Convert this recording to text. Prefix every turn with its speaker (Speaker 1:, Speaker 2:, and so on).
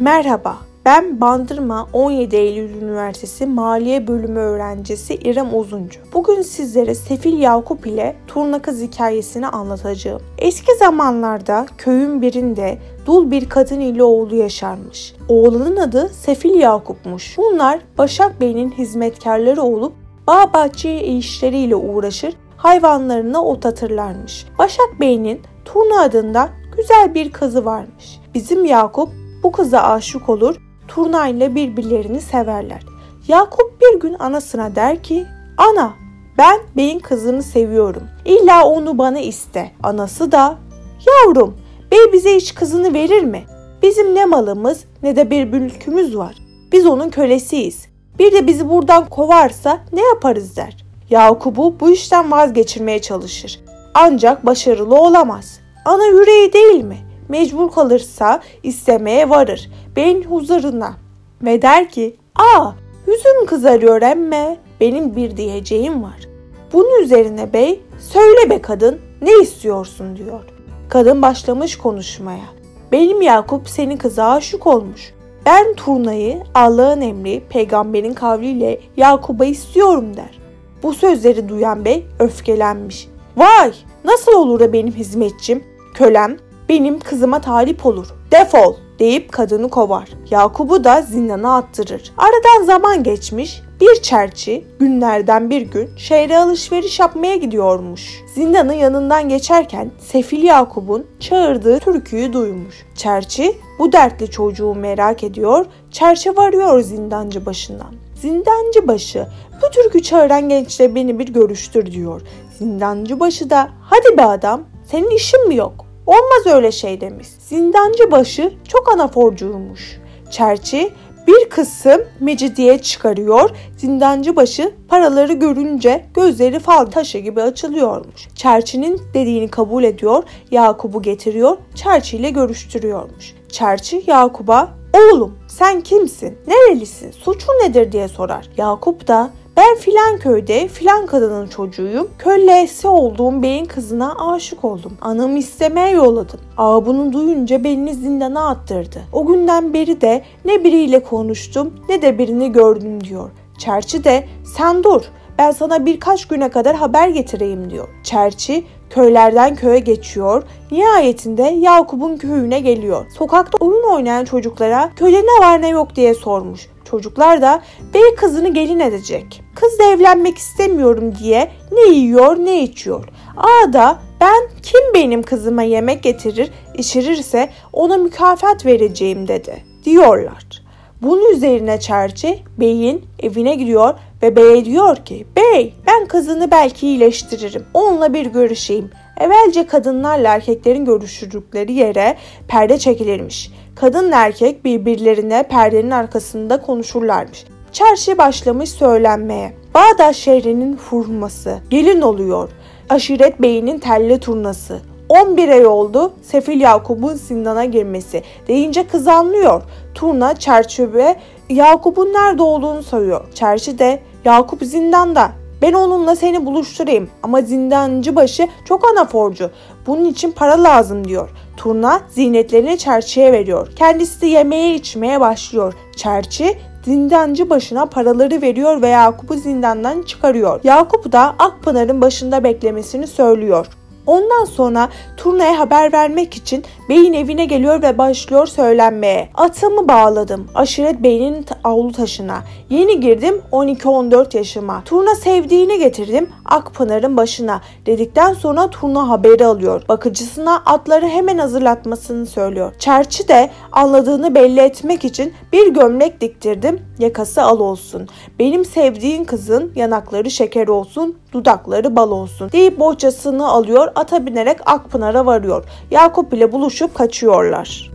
Speaker 1: Merhaba, ben Bandırma 17 Eylül Üniversitesi Maliye Bölümü öğrencisi İrem Uzuncu. Bugün sizlere Sefil Yakup ile Turna Kız hikayesini anlatacağım. Eski zamanlarda köyün birinde dul bir kadın ile oğlu yaşarmış. Oğlanın adı Sefil Yakup'muş. Bunlar Başak Bey'in hizmetkarları olup bağ bahçe işleriyle uğraşır, hayvanlarına otatırlarmış. Başak Bey'in Turna adında güzel bir kızı varmış. Bizim Yakup bu kıza aşık olur, Turna ile birbirlerini severler. Yakup bir gün anasına der ki, Ana ben beyin kızını seviyorum. İlla onu bana iste. Anası da, Yavrum bey bize hiç kızını verir mi? Bizim ne malımız ne de bir mülkümüz var. Biz onun kölesiyiz. Bir de bizi buradan kovarsa ne yaparız der. Yakup'u bu işten vazgeçirmeye çalışır. Ancak başarılı olamaz. Ana yüreği değil mi? Mecbur kalırsa istemeye varır. Beyin huzuruna. Ve der ki, ''Aa yüzüm kızarıyor emme. Benim bir diyeceğim var.'' Bunun üzerine bey, ''Söyle be kadın, ne istiyorsun?'' diyor. Kadın başlamış konuşmaya. Benim Yakup senin kıza aşık olmuş. Ben turnayı Allah'ın emri peygamberin kavliyle Yakup'a istiyorum der. Bu sözleri duyan bey öfkelenmiş. Vay nasıl olur da benim hizmetçim, kölem benim kızıma talip olur. Defol deyip kadını kovar. Yakup'u da zindana attırır. Aradan zaman geçmiş, bir çerçi günlerden bir gün şehre alışveriş yapmaya gidiyormuş. Zindanın yanından geçerken Sefil Yakup'un çağırdığı türküyü duymuş. Çerçi bu dertli çocuğu merak ediyor, çerçe varıyor zindancı başından. Zindancı başı bu türkü çağıran gençle beni bir görüştür diyor. Zindancı başı da hadi be adam senin işin mi yok? Olmaz öyle şey demiş. Zindancı başı çok anaforcuymuş. Çerçi bir kısım mecidiye çıkarıyor. Zindancı başı paraları görünce gözleri fal taşı gibi açılıyormuş. Çerçinin dediğini kabul ediyor. Yakup'u getiriyor. Çerçi ile görüştürüyormuş. Çerçi Yakup'a Oğlum sen kimsin? Nerelisin? Suçun nedir diye sorar. Yakup da ben filan köyde filan kadının çocuğuyum. Köllesi olduğum beyin kızına aşık oldum. Anamı istemeye yolladım. Ağa bunu duyunca beni zindana attırdı. O günden beri de ne biriyle konuştum ne de birini gördüm diyor. Çerçi de sen dur ben sana birkaç güne kadar haber getireyim diyor. Çerçi köylerden köye geçiyor. Nihayetinde Yakup'un köyüne geliyor. Sokakta oyun oynayan çocuklara köyde ne var ne yok diye sormuş. Çocuklar da bey kızını gelin edecek. Kız evlenmek istemiyorum diye ne yiyor ne içiyor. Ağa da ben kim benim kızıma yemek getirir içirirse ona mükafat vereceğim dedi diyorlar. Bunun üzerine çerçe beyin evine gidiyor ve beye diyor ki bey ben kızını belki iyileştiririm onunla bir görüşeyim. Evvelce kadınlarla erkeklerin görüştükleri yere perde çekilirmiş. Kadınla erkek birbirlerine perdenin arkasında konuşurlarmış. Çarşı başlamış söylenmeye. Bağdat şehrinin furması. Gelin oluyor. Aşiret beyinin telli turnası. 11 ay oldu Sefil Yakup'un zindana girmesi. Deyince kız anlıyor. Turna çerçeve Yakup'un nerede olduğunu soruyor. Çerçi de Yakup zindanda. Ben onunla seni buluşturayım ama zindancı başı çok anaforcu. Bunun için para lazım diyor. Turna zinetlerini çerçiye veriyor. Kendisi de yemeye içmeye başlıyor. Çerçi zindancı başına paraları veriyor ve Yakup'u zindandan çıkarıyor. Yakup da Akpınar'ın başında beklemesini söylüyor. Ondan sonra turnaya haber vermek için beyin evine geliyor ve başlıyor söylenmeye. Atımı bağladım aşiret beynin avlu taşına. Yeni girdim 12-14 yaşıma. Turna sevdiğini getirdim Akpınar'ın başına. Dedikten sonra turna haberi alıyor. Bakıcısına atları hemen hazırlatmasını söylüyor. Çerçi de anladığını belli etmek için bir gömlek diktirdim. Yakası al olsun. Benim sevdiğin kızın yanakları şeker olsun, dudakları bal olsun deyip bohçasını alıyor ata binerek Akpınar'a varıyor. Yakup ile buluşup kaçıyorlar.